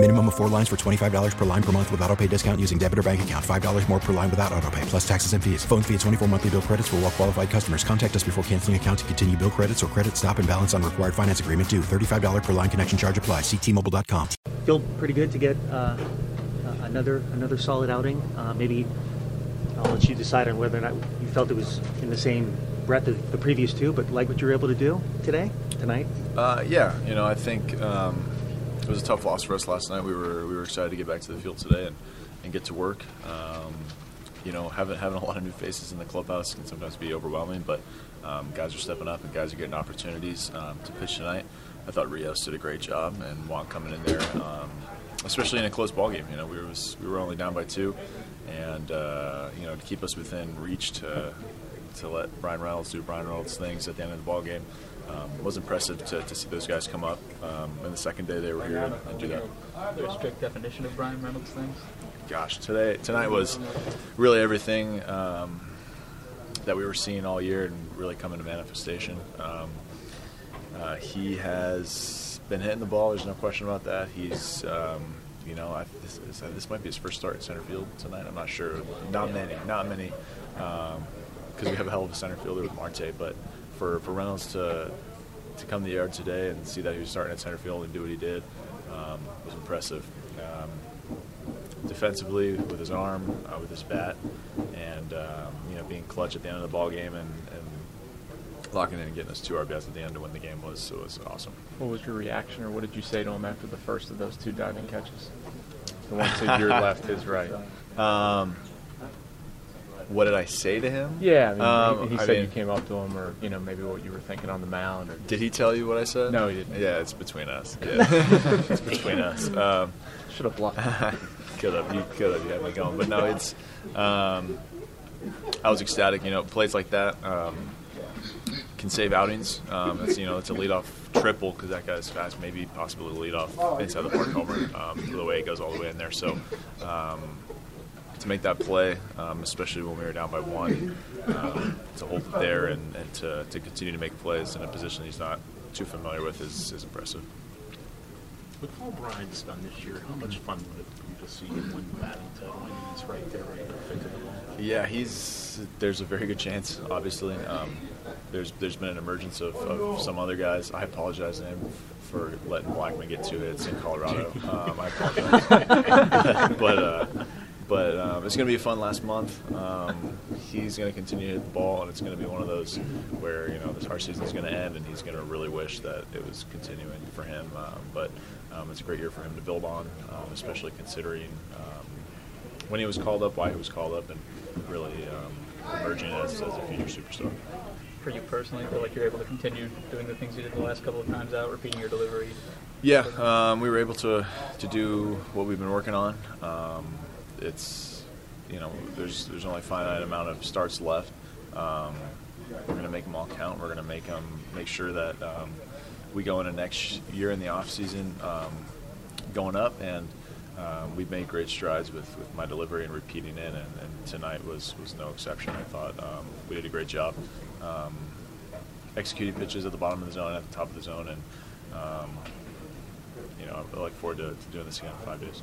Minimum of four lines for $25 per line per month with auto pay discount using debit or bank account. $5 more per line without auto pay, plus taxes and fees. Phone fee at 24 monthly bill credits for all well qualified customers. Contact us before canceling account to continue bill credits or credit stop and balance on required finance agreement due. $35 per line connection charge apply. Ctmobile.com. Feel pretty good to get uh, uh, another another solid outing. Uh, maybe I'll let you decide on whether or not you felt it was in the same breath of the previous two, but like what you were able to do today, tonight. Uh, yeah, you know, I think um, it was a tough loss for us last night. We were we were excited to get back to the field today and, and get to work. Um, you know, having having a lot of new faces in the clubhouse can sometimes be overwhelming, but um, guys are stepping up and guys are getting opportunities um, to pitch tonight. I thought Rios did a great job, and Juan coming in there, um, especially in a close ball game. You know, we was we were only down by two, and uh, you know to keep us within reach to to let Bryan Reynolds do Bryan Reynolds things at the end of the ball game. Um, it was impressive to, to see those guys come up. Um, and the second day they were here and, and do that. Is there a strict definition of Bryan Reynolds things? Gosh, today tonight was really everything um, that we were seeing all year and really coming to manifestation. Um, uh, he has been hitting the ball. There's no question about that. He's, um, you know, I, this, is, this might be his first start in center field tonight. I'm not sure. Not many. Not many. Because we have a hell of a center fielder with Marte, but for, for Reynolds to to come to the yard today and see that he was starting at center field and do what he did um, was impressive. Um, defensively, with his arm, uh, with his bat, and um, you know being clutch at the end of the ball game and, and locking in and getting us two RBIs at the end to win the game was it was awesome. What was your reaction, or what did you say to him after the first of those two diving catches? The one to your left, his right. Um, what did I say to him? Yeah, I mean, Um, he, he I said mean- you came up to him, or you know maybe what you were thinking on the mound, or Did he tell you what I said? No, he didn't. Yeah, it's between us. Yeah. it's between us. Um, should have blocked. could have. You could have. You had me going. But no, it's. Um, I was ecstatic. You know, plays like that um, can save outings. Um, it's you know, it's a leadoff triple because that guy's fast. Maybe possibly a leadoff inside the park homer. Um, the way it goes all the way in there. So. Um, to make that play, um, especially when we were down by one, um, to hold it there and, and to, to continue to make plays in a position he's not too familiar with is, is impressive. With Paul Brian's done this year, how much fun would it be to see him win the batting title? I mean, he's right there, right perfect of the ball. Yeah, he's. There's a very good chance. Obviously, um, there's there's been an emergence of, of some other guys. I apologize to him for letting Blackmon get two hits in Colorado. Um, I apologize, but uh, but um, it's going to be a fun last month. Um, he's going to continue to hit the ball, and it's going to be one of those where you know this our season is going to end, and he's going to really wish that it was continuing for him. Um, but um, it's a great year for him to build on, um, especially considering um, when he was called up, why he was called up, and really um, emerging as, as a future superstar. For you personally, feel like you're able to continue doing the things you did the last couple of times out, repeating your delivery. Yeah, um, we were able to to do what we've been working on. Um, it's you know there's there's only a finite amount of starts left. Um, we're going to make them all count. We're going to make them make sure that um, we go into next year in the off season um, going up and. Um, we've made great strides with, with my delivery and repeating it, and, and tonight was, was no exception. I thought um, we did a great job um, executing pitches at the bottom of the zone, and at the top of the zone, and you know, I look forward to, to doing this again in five days.